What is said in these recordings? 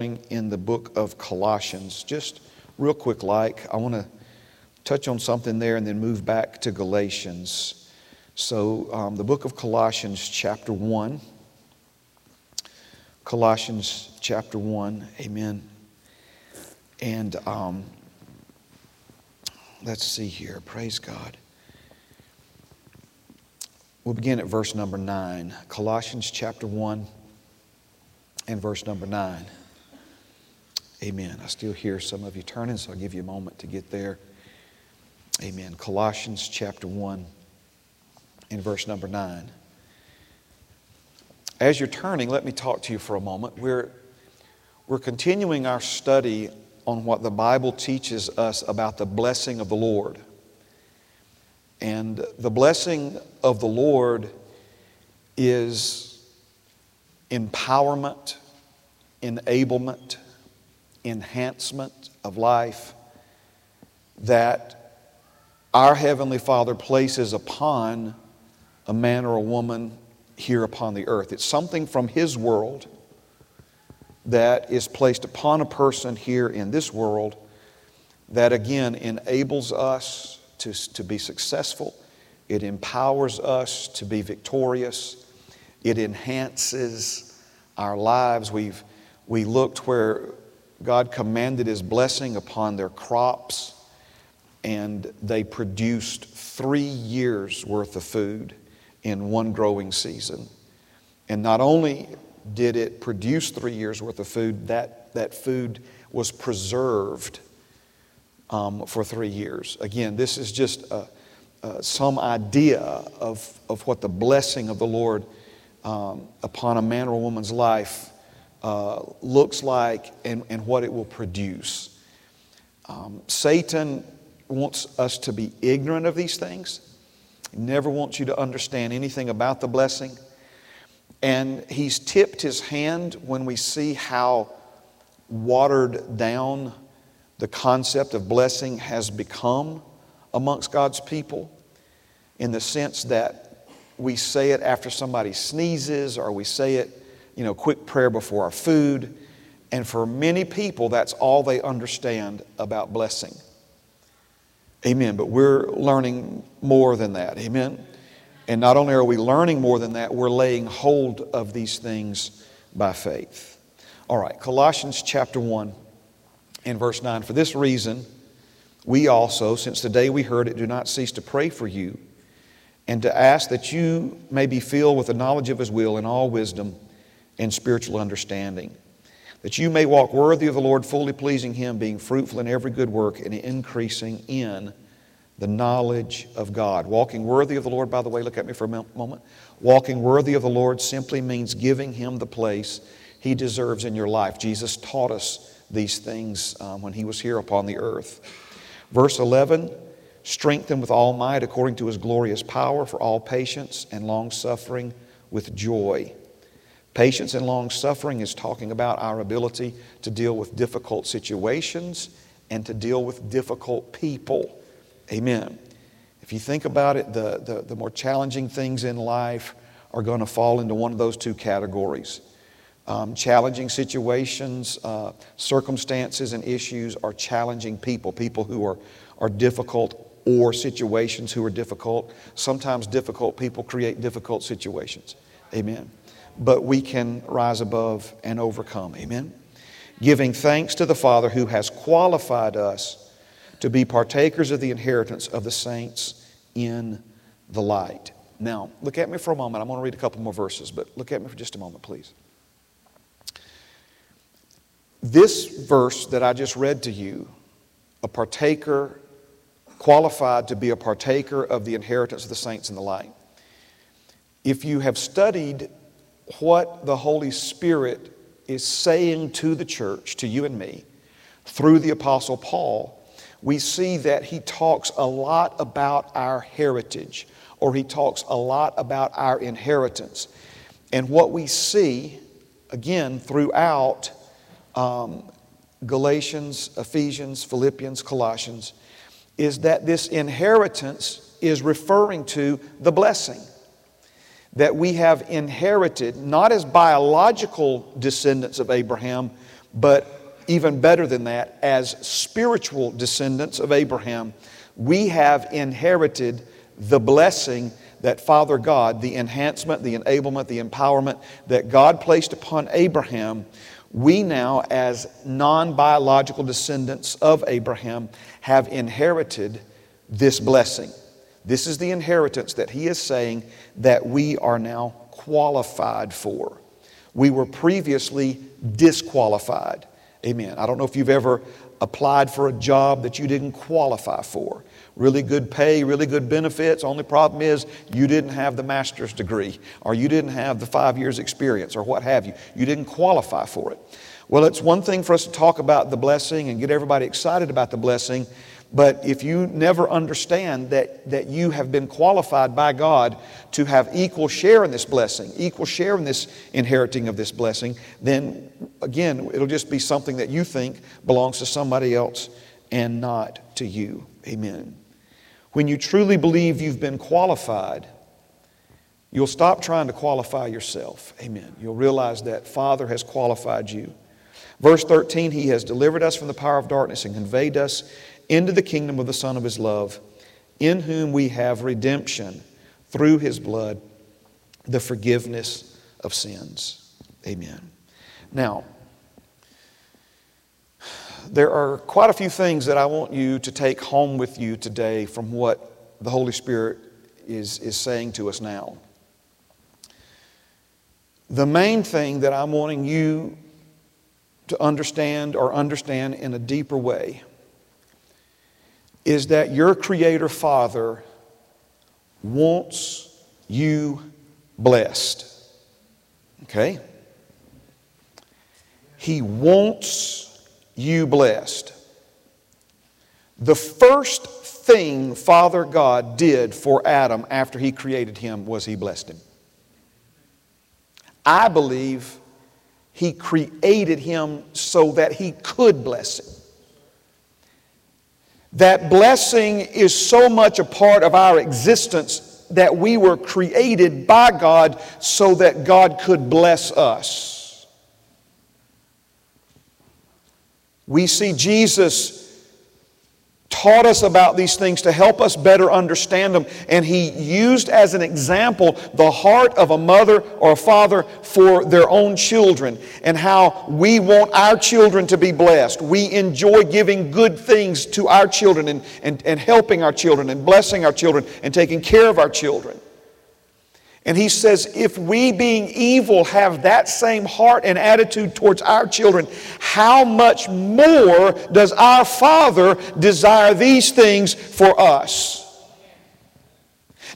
in the book of Colossians. Just real quick, like, I want to touch on something there and then move back to Galatians. So, um, the book of Colossians, chapter 1. Colossians, chapter 1. Amen. And um, let's see here. Praise God. We'll begin at verse number 9. Colossians, chapter 1, and verse number 9. Amen. I still hear some of you turning, so I'll give you a moment to get there. Amen. Colossians chapter 1 and verse number 9. As you're turning, let me talk to you for a moment. We're, we're continuing our study on what the Bible teaches us about the blessing of the Lord. And the blessing of the Lord is empowerment, enablement, enhancement of life that our Heavenly Father places upon a man or a woman here upon the earth. It's something from His world that is placed upon a person here in this world that again enables us to, to be successful. It empowers us to be victorious. It enhances our lives. We've we looked where God commanded His blessing upon their crops, and they produced three years' worth of food in one growing season. And not only did it produce three years' worth of food, that, that food was preserved um, for three years. Again, this is just a, uh, some idea of, of what the blessing of the Lord um, upon a man or a woman's life uh, looks like and, and what it will produce. Um, Satan wants us to be ignorant of these things. He never wants you to understand anything about the blessing. And he's tipped his hand when we see how watered down the concept of blessing has become amongst God's people in the sense that we say it after somebody sneezes or we say it you know, quick prayer before our food. And for many people, that's all they understand about blessing. Amen. But we're learning more than that. Amen. And not only are we learning more than that, we're laying hold of these things by faith. All right, Colossians chapter 1 and verse 9. For this reason, we also, since the day we heard it, do not cease to pray for you and to ask that you may be filled with the knowledge of His will in all wisdom and spiritual understanding, that you may walk worthy of the Lord, fully pleasing Him, being fruitful in every good work and increasing in the knowledge of God. Walking worthy of the Lord, by the way, look at me for a moment. Walking worthy of the Lord simply means giving Him the place He deserves in your life. Jesus taught us these things um, when He was here upon the earth. Verse 11 strengthened with all might according to His glorious power for all patience and long suffering with joy Patience and long suffering is talking about our ability to deal with difficult situations and to deal with difficult people. Amen. If you think about it, the, the, the more challenging things in life are going to fall into one of those two categories. Um, challenging situations, uh, circumstances, and issues are challenging people, people who are, are difficult or situations who are difficult. Sometimes difficult people create difficult situations. Amen but we can rise above and overcome. Amen. Giving thanks to the Father who has qualified us to be partakers of the inheritance of the saints in the light. Now, look at me for a moment. I'm going to read a couple more verses, but look at me for just a moment, please. This verse that I just read to you, a partaker, qualified to be a partaker of the inheritance of the saints in the light. If you have studied what the Holy Spirit is saying to the church, to you and me, through the Apostle Paul, we see that he talks a lot about our heritage, or he talks a lot about our inheritance. And what we see, again, throughout um, Galatians, Ephesians, Philippians, Colossians, is that this inheritance is referring to the blessing that we have inherited, not as biological descendants of Abraham, but even better than that, as spiritual descendants of Abraham, we have inherited the blessing that Father God, the enhancement, the enablement, the empowerment that God placed upon Abraham, we now, as non biological descendants of Abraham, have inherited this blessing. This is the inheritance that he is saying that we are now qualified for. We were previously disqualified. Amen. I don't know if you've ever applied for a job that you didn't qualify for really good pay, really good benefits. Only problem is you didn't have the master's degree or you didn't have the five years experience or what have you. You didn't qualify for it. Well, it's one thing for us to talk about the blessing and get everybody excited about the blessing, but if you never understand that, that you have been qualified by God to have equal share in this blessing, equal share in this inheriting of this blessing, then again, it'll just be something that you think belongs to somebody else and not to you. Amen. When you truly believe you've been qualified, you'll stop trying to qualify yourself. Amen. You'll realize that Father has qualified you. Verse 13, He has delivered us from the power of darkness and conveyed us into the kingdom of the Son of His love, in whom we have redemption through His blood, the forgiveness of sins. Amen. Now, there are quite a few things that I want you to take home with you today from what the Holy Spirit is, is saying to us now. The main thing that I'm wanting you to understand or understand in a deeper way is that your Creator Father wants you blessed. Okay? He wants you blessed. The first thing Father God did for Adam after he created him was he blessed him. I believe he created him so that he could bless him. That blessing is so much a part of our existence that we were created by God so that God could bless us. We see Jesus taught us about these things to help us better understand them. And he used as an example the heart of a mother or a father for their own children and how we want our children to be blessed. We enjoy giving good things to our children and, and, and helping our children and blessing our children and taking care of our children. And he says, if we, being evil, have that same heart and attitude towards our children, how much more does our Father desire these things for us?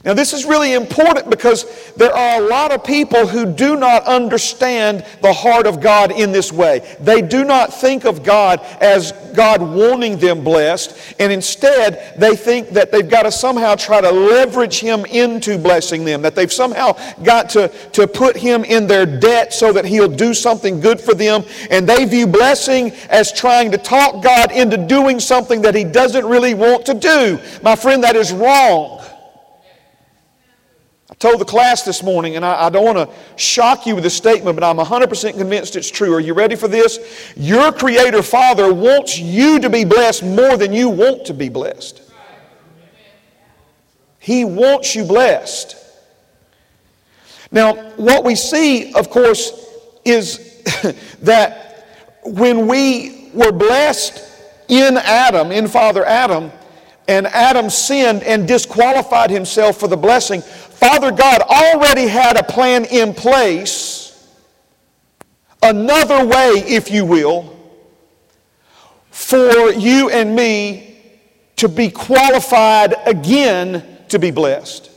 Now, this is really important because there are a lot of people who do not understand the heart of God in this way. They do not think of God as God wanting them blessed, and instead they think that they've got to somehow try to leverage Him into blessing them, that they've somehow got to, to put Him in their debt so that He'll do something good for them, and they view blessing as trying to talk God into doing something that He doesn't really want to do. My friend, that is wrong. Told the class this morning, and I, I don't want to shock you with this statement, but I'm 100% convinced it's true. Are you ready for this? Your Creator Father wants you to be blessed more than you want to be blessed. He wants you blessed. Now, what we see, of course, is that when we were blessed in Adam, in Father Adam, and Adam sinned and disqualified himself for the blessing, Father God already had a plan in place, another way, if you will, for you and me to be qualified again to be blessed.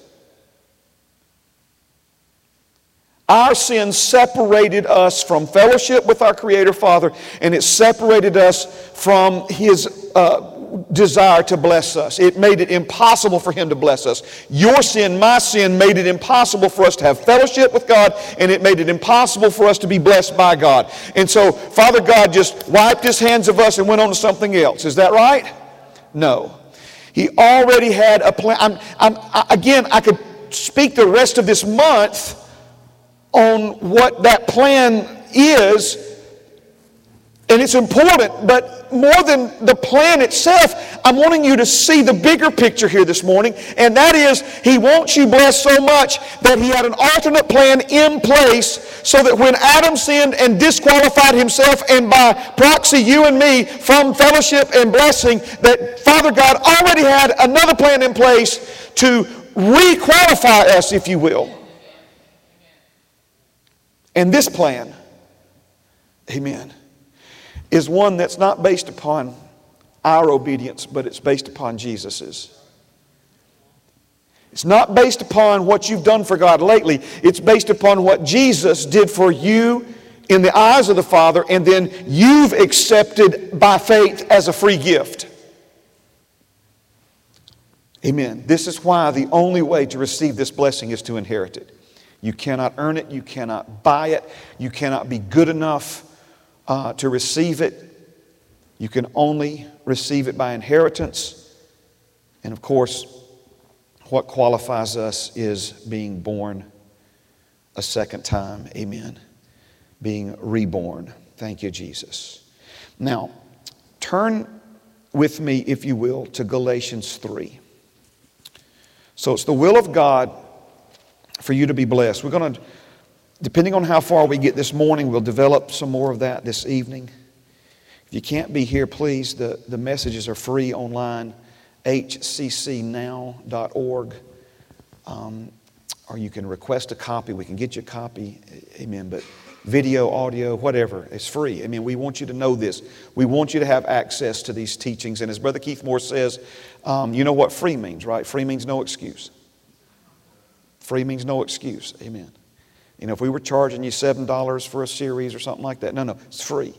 Our sin separated us from fellowship with our Creator Father, and it separated us from His uh, desire to bless us. It made it impossible for Him to bless us. Your sin, my sin, made it impossible for us to have fellowship with God, and it made it impossible for us to be blessed by God. And so, Father God just wiped His hands of us and went on to something else. Is that right? No. He already had a plan. I'm, I'm, I, again, I could speak the rest of this month on what that plan is And it's important, more than the plan itself, I'm wanting you to see the bigger picture here this morning. And that is, He wants you blessed so much that He had an alternate plan in place so that when Adam sinned and disqualified himself, and by proxy, you and me, from fellowship and blessing, that Father God already had another plan in place to requalify us, if you will. And this plan, amen is one that's not based upon our obedience, but it's based upon Jesus's. It's not based upon what you've done for God lately. It's based upon what Jesus did for you in the eyes of the Father, and then you've accepted by faith as a free gift. Amen. This is why the only way to receive this blessing is to inherit it. You cannot earn it, you cannot buy it, you cannot be good enough uh, to receive it. You can only receive it by inheritance. And of course, what qualifies us is being born a second time. Amen. Being reborn. Thank you, Jesus. Now, turn with me, if you will, to Galatians 3. So it's the will of God for you to be blessed. We're going to Depending on how far we get this morning, we'll develop some more of that this evening. If you can't be here, please, the, the messages are free online, hccnow.org. Um, or you can request a copy. We can get you a copy. Amen. But video, audio, whatever, it's free. I mean, we want you to know this. We want you to have access to these teachings. And as Brother Keith Moore says, um, you know what free means, right? Free means no excuse. Free means no excuse. Amen. You know, if we were charging you $7 for a series or something like that, no, no, it's free.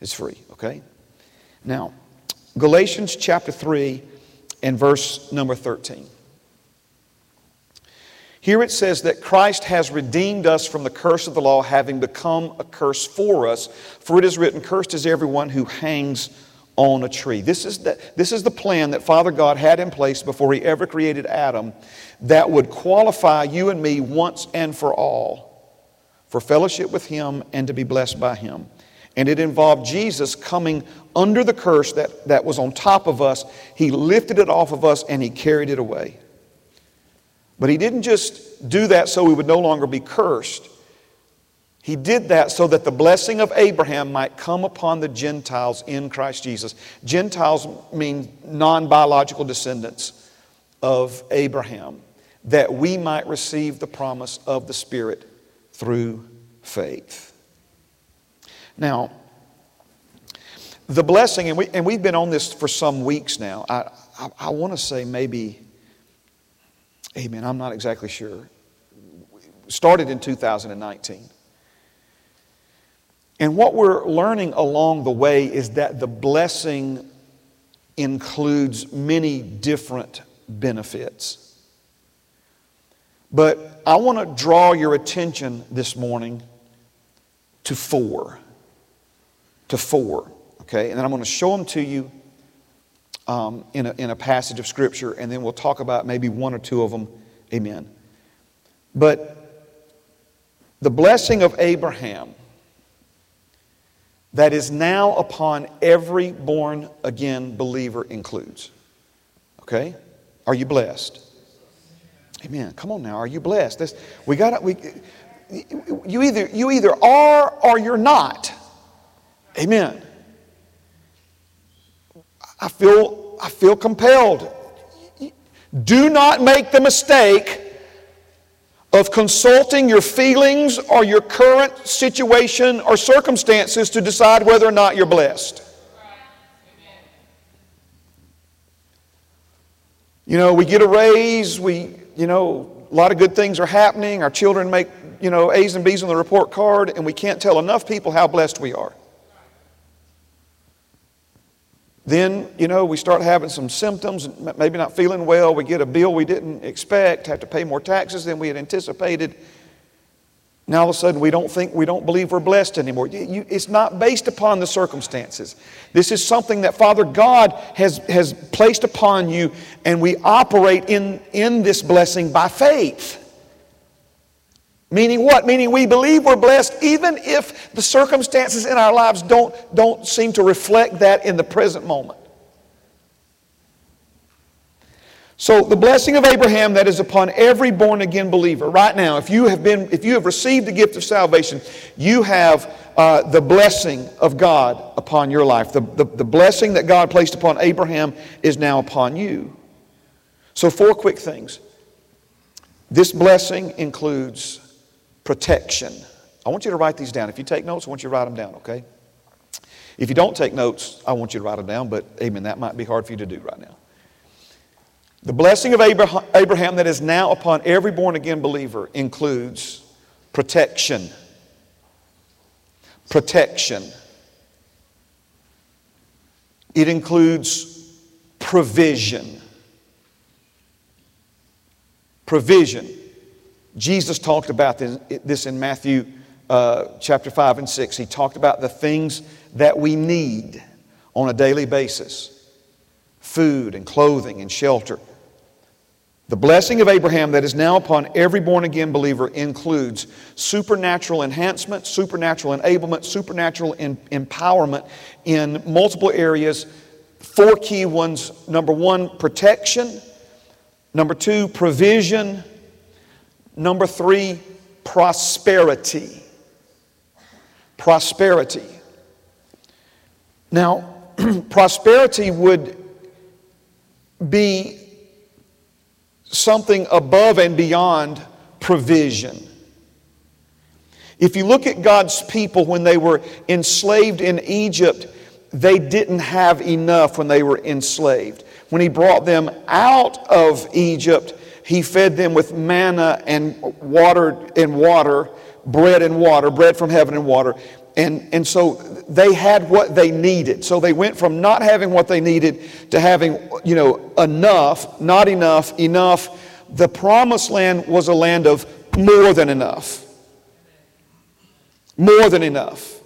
It's free, okay? Now, Galatians chapter 3 and verse number 13. Here it says that Christ has redeemed us from the curse of the law, having become a curse for us. For it is written, Cursed is everyone who hangs on a tree. This is, the, this is the plan that Father God had in place before He ever created Adam that would qualify you and me once and for all for fellowship with Him and to be blessed by Him. And it involved Jesus coming under the curse that, that was on top of us. He lifted it off of us and He carried it away. But He didn't just do that so we would no longer be cursed. He did that so that the blessing of Abraham might come upon the Gentiles in Christ Jesus. Gentiles mean non biological descendants of Abraham, that we might receive the promise of the Spirit through faith. Now, the blessing, and, we, and we've been on this for some weeks now. I, I, I want to say maybe, amen, I'm not exactly sure. Started in 2019. And what we're learning along the way is that the blessing includes many different benefits. But I want to draw your attention this morning to four. To four, okay? And then I'm going to show them to you um, in, a, in a passage of Scripture, and then we'll talk about maybe one or two of them. Amen. But the blessing of Abraham that is now upon every born again believer includes. Okay? Are you blessed? Amen. Come on now. Are you blessed? This, we got we you either you either are or you're not. Amen. I feel I feel compelled. Do not make the mistake of consulting your feelings or your current situation or circumstances to decide whether or not you're blessed. You know, we get a raise, we, you know, a lot of good things are happening, our children make, you know, A's and B's on the report card, and we can't tell enough people how blessed we are. Then, you know, we start having some symptoms, maybe not feeling well. We get a bill we didn't expect, have to pay more taxes than we had anticipated. Now all of a sudden we don't think, we don't believe we're blessed anymore. You, it's not based upon the circumstances. This is something that Father God has, has placed upon you, and we operate in, in this blessing by faith. Meaning what? Meaning we believe we're blessed even if the circumstances in our lives don't, don't seem to reflect that in the present moment. So the blessing of Abraham that is upon every born again believer right now, if you have been, if you have received the gift of salvation, you have uh, the blessing of God upon your life. The, the, the blessing that God placed upon Abraham is now upon you. So four quick things. This blessing includes protection. I want you to write these down. If you take notes, I want you to write them down, okay? If you don't take notes, I want you to write them down, but amen, that might be hard for you to do right now. The blessing of Abraham that is now upon every born again believer includes protection. Protection. It includes provision. Provision. Jesus talked about this in Matthew uh, chapter 5 and 6. He talked about the things that we need on a daily basis food and clothing and shelter. The blessing of Abraham that is now upon every born again believer includes supernatural enhancement, supernatural enablement, supernatural in, empowerment in multiple areas. Four key ones number one, protection. Number two, provision. Number three, prosperity. Prosperity. Now, prosperity would be something above and beyond provision. If you look at God's people when they were enslaved in Egypt, they didn't have enough when they were enslaved. When He brought them out of Egypt, He fed them with manna and water and water, bread and water, bread from heaven and water. And, and so they had what they needed. So they went from not having what they needed to having, you know, enough, not enough, enough. The promised land was a land of more than enough. More than enough.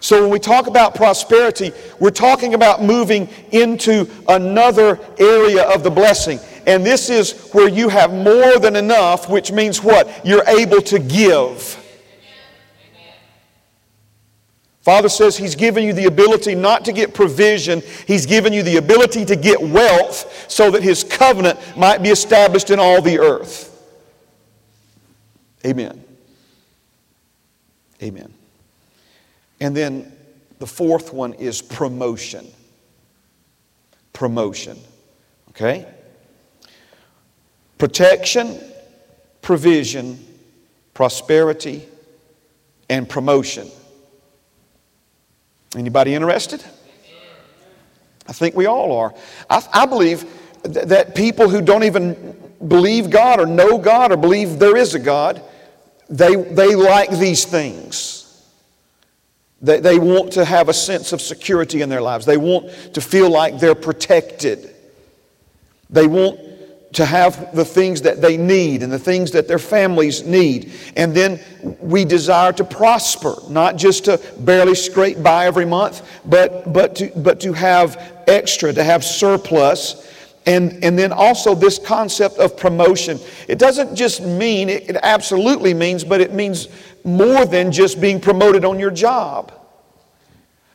So when we talk about prosperity, we're talking about moving into another area of the blessing. And this is where you have more than enough, which means what? You're able to give. Father says He's given you the ability not to get provision, He's given you the ability to get wealth so that His covenant might be established in all the earth. Amen. Amen. And then the fourth one is promotion. Promotion. Okay? Protection, provision, prosperity, and promotion. Anybody interested? I think we all are. I, I believe th- that people who don't even believe God or know God or believe there is a God, they, they like these things. They, they want to have a sense of security in their lives. They want to feel like they're protected. They want to have the things that they need and the things that their families need. And then we desire to prosper, not just to barely scrape by every month, but, but, to, but to have extra, to have surplus. And, and then also this concept of promotion. It doesn't just mean, it, it absolutely means, but it means more than just being promoted on your job.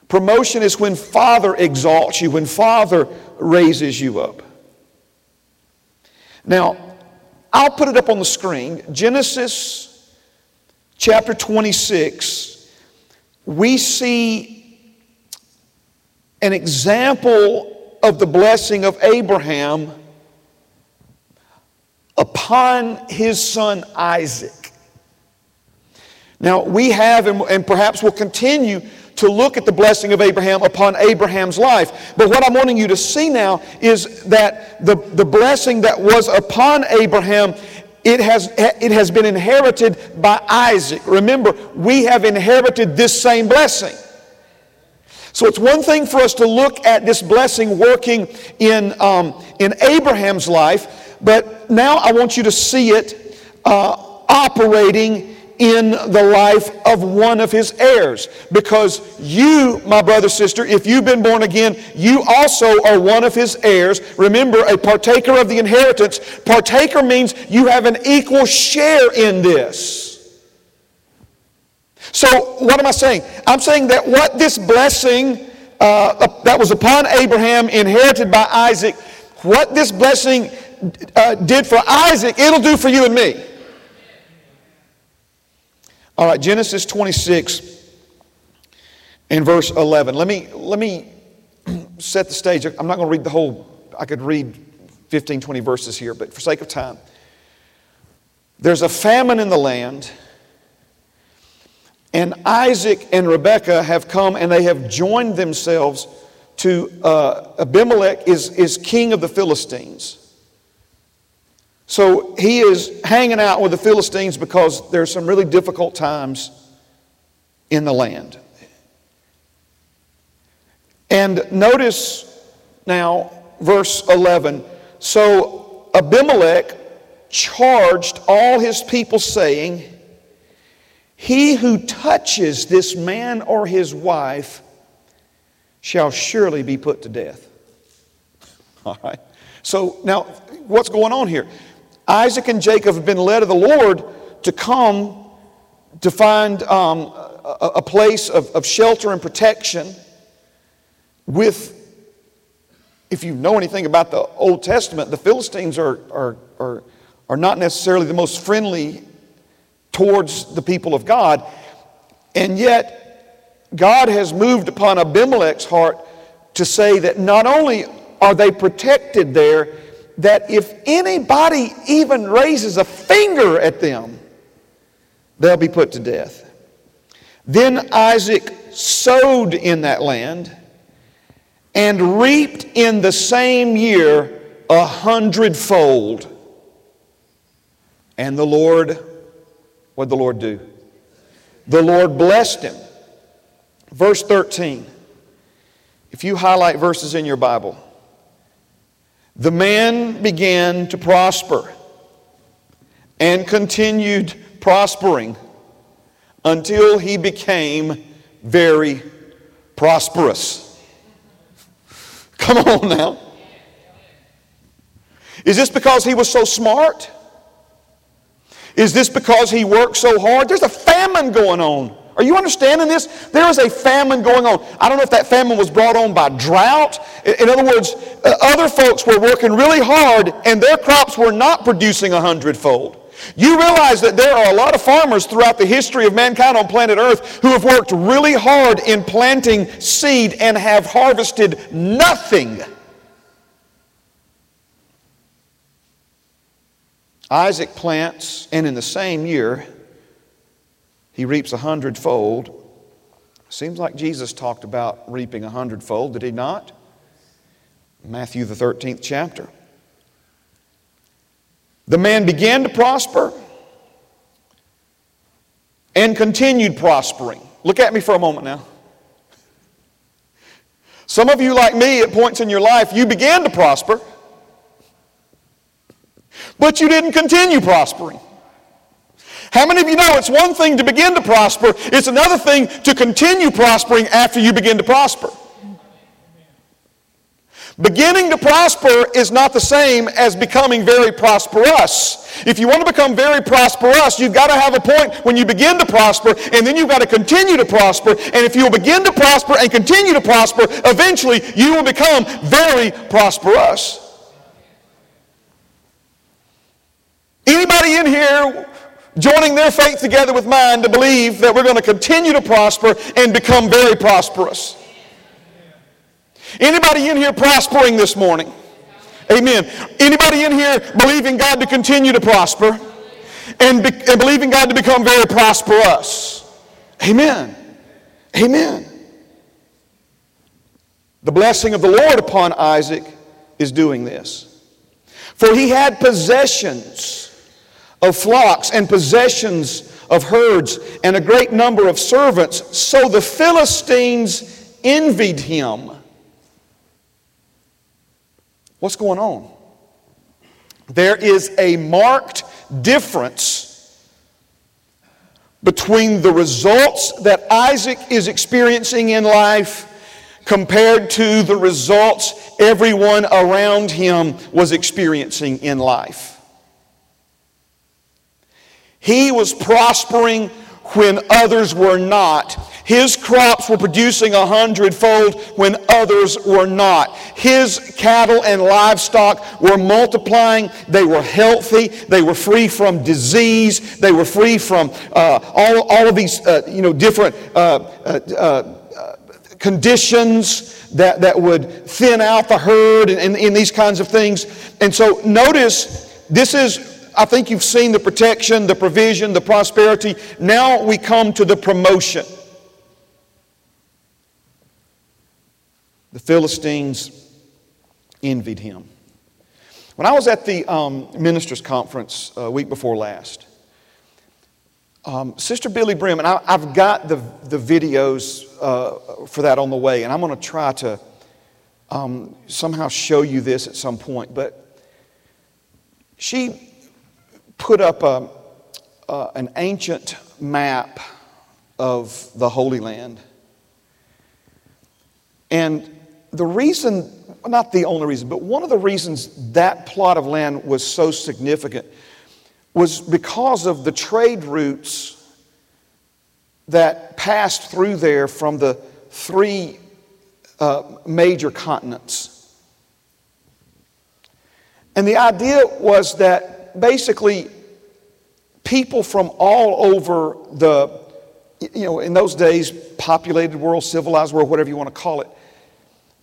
Promotion is when Father exalts you, when Father raises you up. Now, I'll put it up on the screen. Genesis chapter 26, we see an example of the blessing of Abraham upon his son Isaac. Now, we have, and, perhaps will continue to look at the blessing of Abraham upon Abraham's life. But what I'm wanting you to see now is that the, the blessing that was upon Abraham it has, it has been inherited by Isaac. Remember, we have inherited this same blessing. So it's one thing for us to look at this blessing working in, um, in Abraham's life, but now I want you to see it uh, operating in the life of one of his heirs. Because you, my brother, sister, if you've been born again, you also are one of his heirs. Remember, a partaker of the inheritance. Partaker means you have an equal share in this. So, what am I saying? I'm saying that what this blessing uh, that was upon Abraham, inherited by Isaac, what this blessing uh, did for Isaac, it'll do for you and me. All right, Genesis 26 and verse 11. Let me, let me set the stage. I'm not going to read the whole, I could read 15, 20 verses here, but for sake of time. There's a famine in the land, and Isaac and Rebekah have come and they have joined themselves to uh, Abimelech, is, is king of the Philistines. So he is hanging out with the Philistines because there's some really difficult times in the land. And notice now verse 11. So Abimelech charged all his people, saying, He who touches this man or his wife shall surely be put to death. All right. So now, what's going on here? Isaac and Jacob have been led of the Lord to come to find um, a, a, place of, of shelter and protection with, if you know anything about the Old Testament, the Philistines are, are, are, are not necessarily the most friendly towards the people of God. And yet, God has moved upon Abimelech's heart to say that not only are they protected there, that if anybody even raises a finger at them, they'll be put to death. Then Isaac sowed in that land and reaped in the same year a hundredfold. And the Lord, what did the Lord do? The Lord blessed him. Verse 13. If you highlight verses in your Bible, the man began to prosper and continued prospering until he became very prosperous. Come on now. Is this because he was so smart? Is this because he worked so hard? There's a famine going on. Are you understanding this? There is a famine going on. I don't know if that famine was brought on by drought. In other words, uh, other folks were working really hard and their crops were not producing a hundredfold. You realize that there are a lot of farmers throughout the history of mankind on planet Earth who have worked really hard in planting seed and have harvested nothing. Isaac plants, and in the same year, he reaps a hundredfold. Seems like Jesus talked about reaping a hundredfold, did he not? Matthew, the 13th chapter. The man began to prosper and continued prospering. Look at me for a moment now. Some of you, like me, at points in your life, you began to prosper, but you didn't continue prospering. How many of you know it's one thing to begin to prosper, it's another thing to continue prospering after you begin to prosper? Beginning to prosper is not the same as becoming very prosperous. If you want to become very prosperous, you've got to have a point when you begin to prosper, and then you've got to continue to prosper. And if you'll begin to prosper and continue to prosper, eventually you will become very prosperous. Anybody in here joining their faith together with mine to believe that we're going to continue to prosper and become very prosperous. Anybody in here prospering this morning? Amen. Anybody in here believing God to continue to prosper and, be, and believing God to become very prosperous? Amen. Amen. The blessing of the Lord upon Isaac is doing this. For he had possessions of flocks and possessions of herds and a great number of servants. So the Philistines envied him. What's going on? There is a marked difference between the results that Isaac is experiencing in life compared to the results everyone around him was experiencing in life. He was prospering when others were not. His crops were producing a hundredfold when others were not. His cattle and livestock were multiplying. They were healthy. They were free from disease. They were free from uh, all, all of these uh, you know, different uh, uh, uh conditions that, that would thin out the herd and, and, and these kinds of things. And so notice this is I think you've seen the protection, the provision, the prosperity. Now we come to the promotion. The Philistines envied him. When I was at the um, ministers' conference a uh, week before last, um, Sister Billye Brim, and I, have got the, the videos uh, for that on the way, and I'm going to try to um, somehow show you this at some point. But she put up a, uh, an ancient map of the Holy Land. And the reason, not the only reason, but one of the reasons that plot of land was so significant was because of the trade routes that passed through there from the three uh, major continents. And the idea was that basically people from all over the, you know, in those days, populated world, civilized world, whatever you want to call it,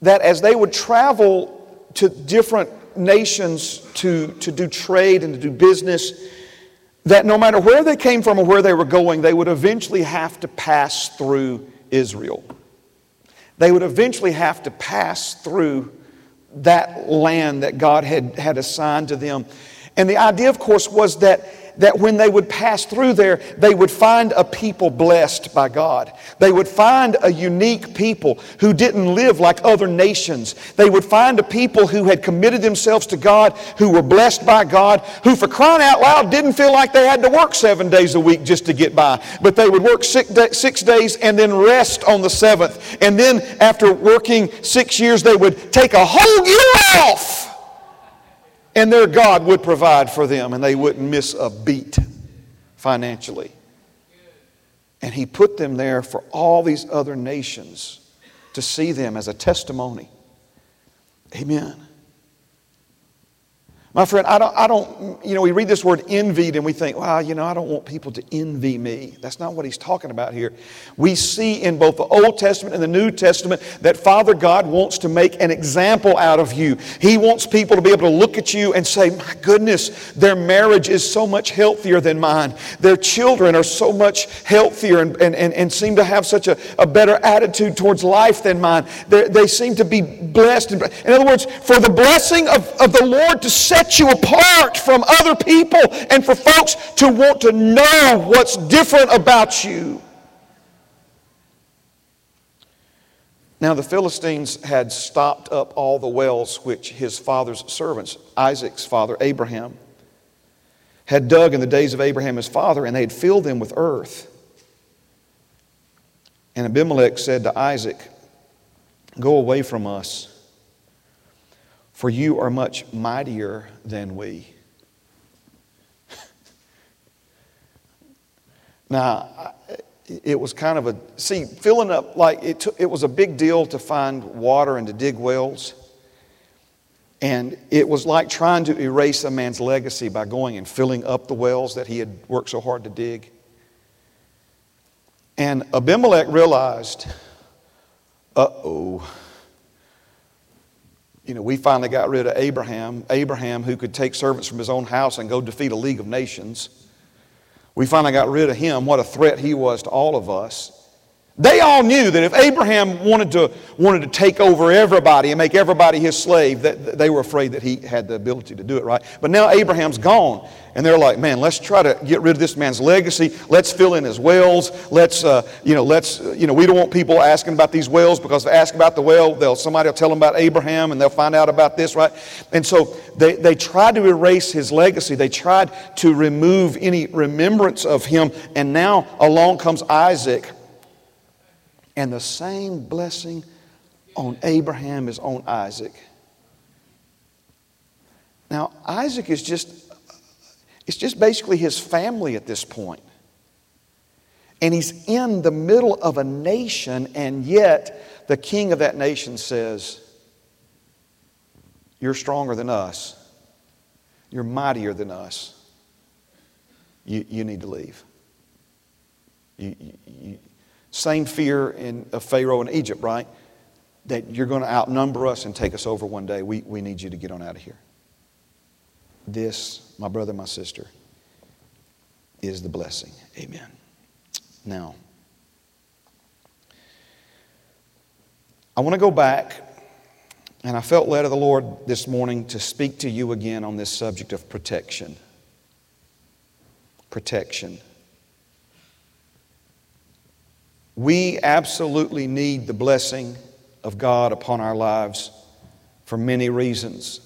that as they would travel to different nations to, to do trade and to do business, that no matter where they came from or where they were going, they would eventually have to pass through Israel. They would eventually have to pass through that land that God had, had assigned to them. And the idea, of course, was that that when they would pass through there, they would find a people blessed by God. They would find a unique people who didn't live like other nations. They would find a people who had committed themselves to God, who were blessed by God, who, for crying out loud, didn't feel like they had to work seven days a week just to get by. But they would work six, six days and then rest on the seventh. And then, after working six years, they would take a whole year off and their God would provide for them and they wouldn't miss a beat financially. And He put them there for all these other nations to see them as a testimony. Amen. My friend, I don't, I don't, you know, we read this word envied and we think, wow, you know, I don't want people to envy me. That's not what he's talking about here. We see in both the Old Testament and the New Testament that Father God wants to make an example out of you. He wants people to be able to look at you and say, my goodness, their marriage is so much healthier than mine. Their children are so much healthier and, and, and, and seem to have such a, a better attitude towards life than mine. They're, they seem to be blessed. In other words, for the blessing of, of the Lord to set set you apart from other people and for folks to want to know what's different about you. Now, the Philistines had stopped up all the wells which his father's servants, Isaac's father, Abraham, had dug in the days of Abraham his father, and they had filled them with earth. And Abimelech said to Isaac, Go away from us for you are much mightier than we. now, it was kind of a, see, filling up, like, it, took, it was a big deal to find water and to dig wells. And it was like trying to erase a man's legacy by going and filling up the wells that he had worked so hard to dig. And Abimelech realized, uh oh you know, we finally got rid of Abraham, Abraham who could take servants from his own house and go defeat a league of nations. We finally got rid of him. What a threat he was to all of us. They all knew that if Abraham wanted to, wanted to take over everybody and make everybody his slave, that they were afraid that he had the ability to do it, right? But now Abraham's gone, and they're like, man, let's try to get rid of this man's legacy. Let's fill in his wells. Let's, uh, you know, let's, you know, we don't want people asking about these wells because if they ask about the well, they'll, somebody will tell them about Abraham and they'll find out about this, right? And so they, they tried to erase his legacy. They tried to remove any remembrance of him, and now along comes Isaac and the same blessing on Abraham is on Isaac. Now, Isaac is just, it's just basically his family at this point. And he's in the middle of a nation, and yet the king of that nation says, You're stronger than us. You're mightier than us. You, you need to leave. You, you, same fear in, of Pharaoh in Egypt, right? That you're going to outnumber us and take us over one day. We, we need you to get on out of here. This, my brother, my sister, is the blessing. Amen. Now, I want to go back, and I felt led of the Lord this morning to speak to you again on this subject of protection. Protection. We absolutely need the blessing of God upon our lives for many reasons.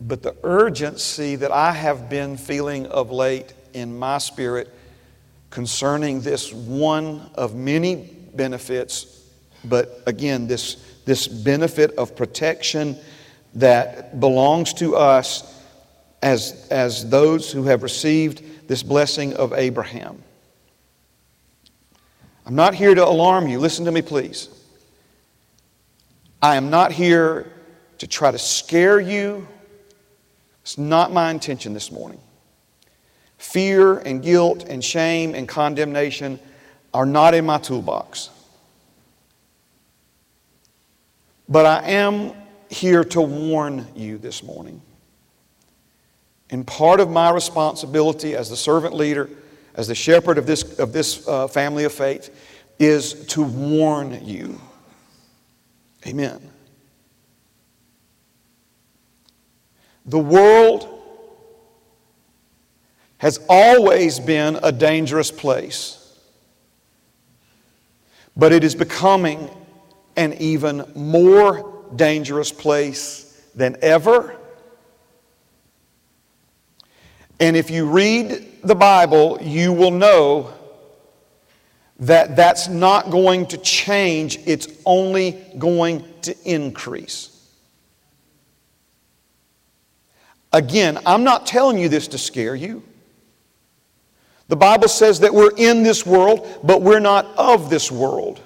But the urgency that I have been feeling of late in my spirit concerning this one of many benefits, but again, this, this benefit of protection that belongs to us as, as those who have received this blessing of Abraham. I'm not here to alarm you. Listen to me, please. I am not here to try to scare you. It's not my intention this morning. Fear and guilt and shame and condemnation are not in my toolbox. But I am here to warn you this morning. And part of my responsibility as the servant leader as the shepherd of this, of this uh, family of faith, is to warn you. Amen. The world has always been a dangerous place, but it is becoming an even more dangerous place than ever and if you read the Bible, you will know that that's not going to change, it's only going to increase. Again, I'm not telling you this to scare you. The Bible says that we're in this world, but we're not of this world.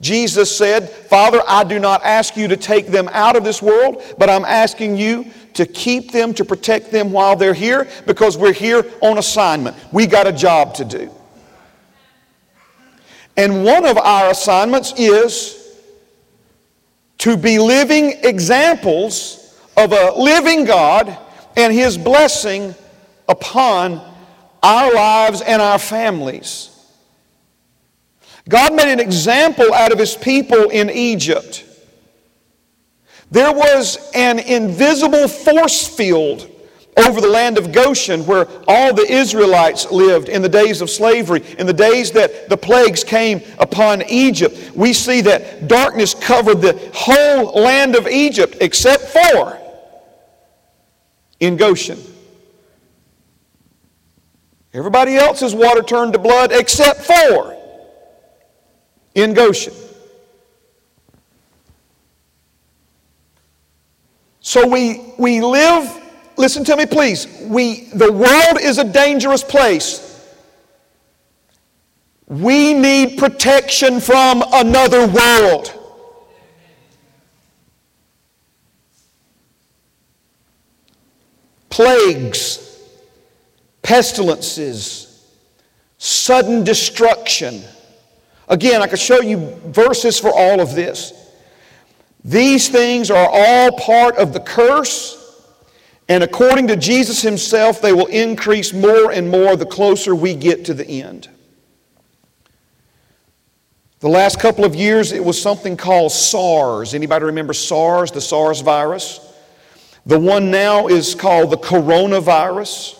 Jesus said, Father, I do not ask you to take them out of this world, but I'm asking you to keep them, to protect them while they're here, because we're here on assignment. We got a job to do. And one of our assignments is to be living examples of a living God and His blessing upon our lives and our families. God made an example out of his people in Egypt. There was an invisible force field over the land of Goshen where all the Israelites lived in the days of slavery, in the days that the plagues came upon Egypt. We see that darkness covered the whole land of Egypt except for in Goshen. Everybody else's water turned to blood except for in Goshen. So we, we live, listen to me please, we, the world is a dangerous place. We need protection from another world. Plagues, pestilences, sudden destruction Again, I could show you verses for all of this. These things are all part of the curse, and according to Jesus himself, they will increase more and more the closer we get to the end. The last couple of years, it was something called SARS. Anybody remember SARS, the SARS virus? The one now is called the coronavirus.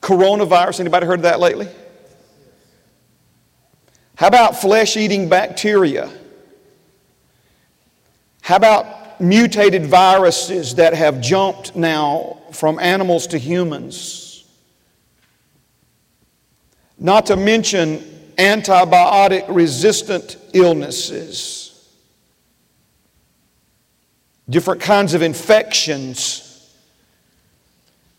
Coronavirus, anybody heard of that lately? How about flesh eating bacteria? How about mutated viruses that have jumped now from animals to humans? Not to mention antibiotic resistant illnesses, different kinds of infections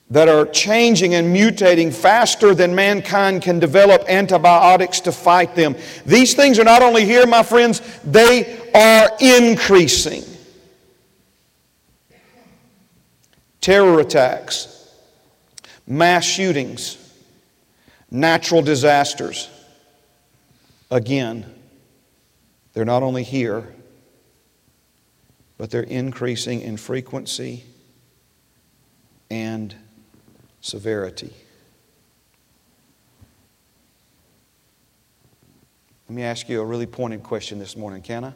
that are changing and mutating faster than mankind can develop antibiotics to fight them. These things are not only here, my friends, they are increasing. Terror attacks, mass shootings, natural disasters. Again, they're not only here, but they're increasing in frequency and severity. Let me ask you a really pointed question this morning, can I?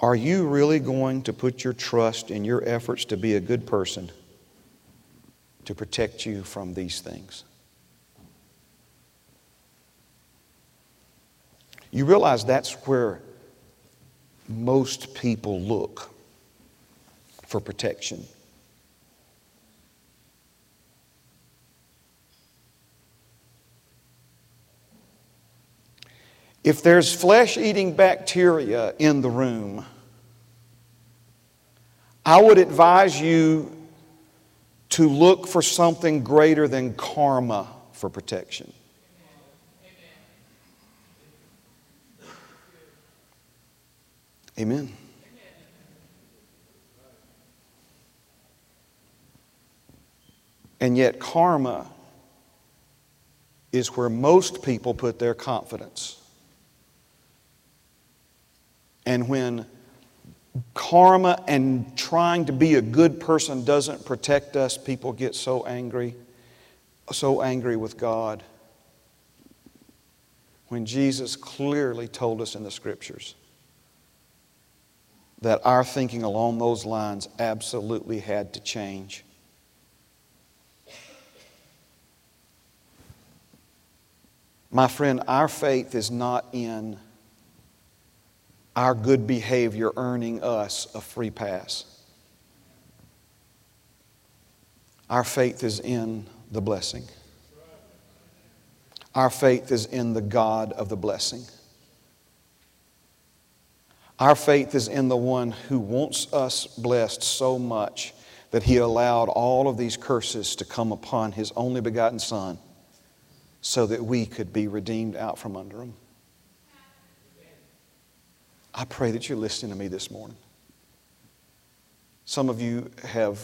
Are you really going to put your trust in your efforts to be a good person to protect you from these things? You realize that's where most people look for protection. If there's flesh eating bacteria in the room, I would advise you to look for something greater than karma for protection. Amen. And yet, karma is where most people put their confidence. And when karma and trying to be a good person doesn't protect us, people get so angry, so angry with God. When Jesus clearly told us in the scriptures that our thinking along those lines absolutely had to change. My friend, our faith is not in our good behavior earning us a free pass. Our faith is in the blessing. Our faith is in the God of the blessing. Our faith is in the one who wants us blessed so much that he allowed all of these curses to come upon his only begotten Son so that we could be redeemed out from under them. I pray that you're listening to me this morning. Some of you have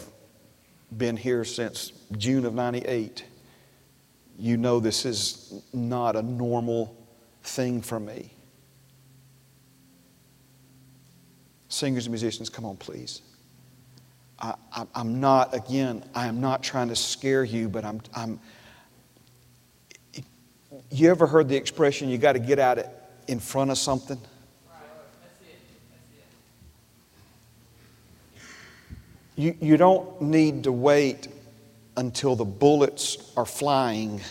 been here since June of 98. You know this is not a normal thing for me. Singers and musicians, come on, please. I, am not, again, I am not trying to scare you, but I'm, I'm. You ever heard the expression, you got to get out in front of something? You, you don't need to wait until the bullets are flying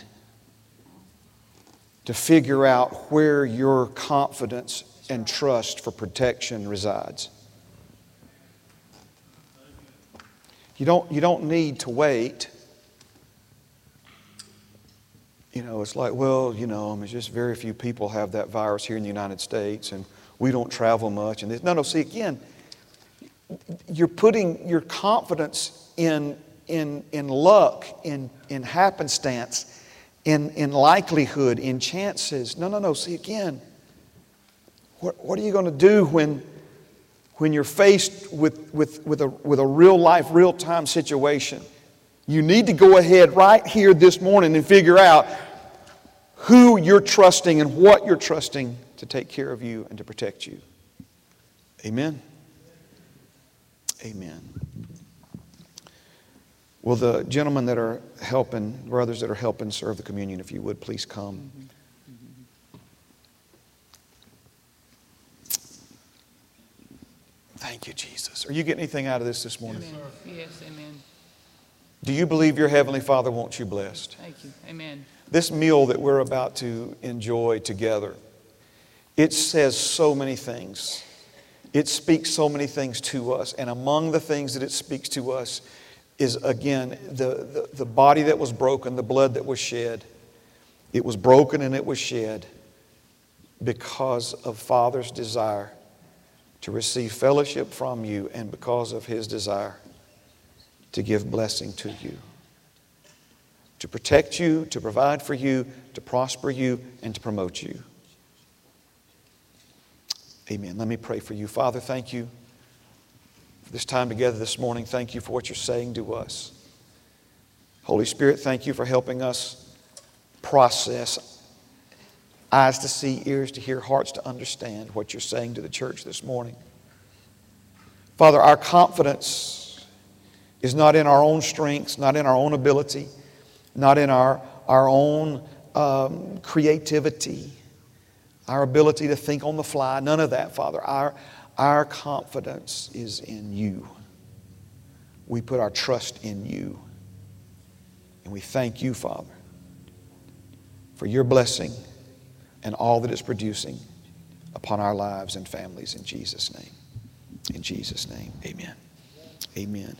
to figure out where your confidence and trust for protection resides. You don't, you don't need to wait. You know, it's like, well, you know, I mean, just very few people have that virus here in the United States, and we don't travel much. And this. no, no. See, again, you're putting your confidence in, in, in luck, in, in happenstance, in, in likelihood, in chances. No, no, no. See, again, what, what are you going to do when, when you're faced with, with, with, a, with a real life, real time situation? You need to go ahead right here this morning and figure out who you're trusting and what you're trusting to take care of you and to protect you. Amen. Amen. Will the gentlemen that are helping, brothers that are helping serve the communion, if you would, please come. Thank you, Jesus. Are you getting anything out of this this morning? Amen. Yes, amen. Do you believe your Heavenly Father wants you blessed? Thank you. Amen. This meal that we're about to enjoy together, it says so many things. It speaks so many things to us. And among the things that it speaks to us is, again, the, the, the body that was broken, the blood that was shed. It was broken and it was shed because of Father's desire to receive fellowship from you and because of His desire to give blessing to you, to protect you, to provide for you, to prosper you, and to promote you. Amen. Let me pray for you. Father, thank you for this time together this morning. Thank you for what you're saying to us. Holy Spirit, thank you for helping us process eyes to see, ears to hear, hearts to understand what you're saying to the church this morning. Father, our confidence is not in our own strengths, not in our own ability, not in our, our own um, creativity our ability to think on the fly, none of that, Father. Our, our confidence is in you. We put our trust in you. And we thank you, Father, for your blessing and all that it's producing upon our lives and families in Jesus' name. In Jesus' name, amen. Amen.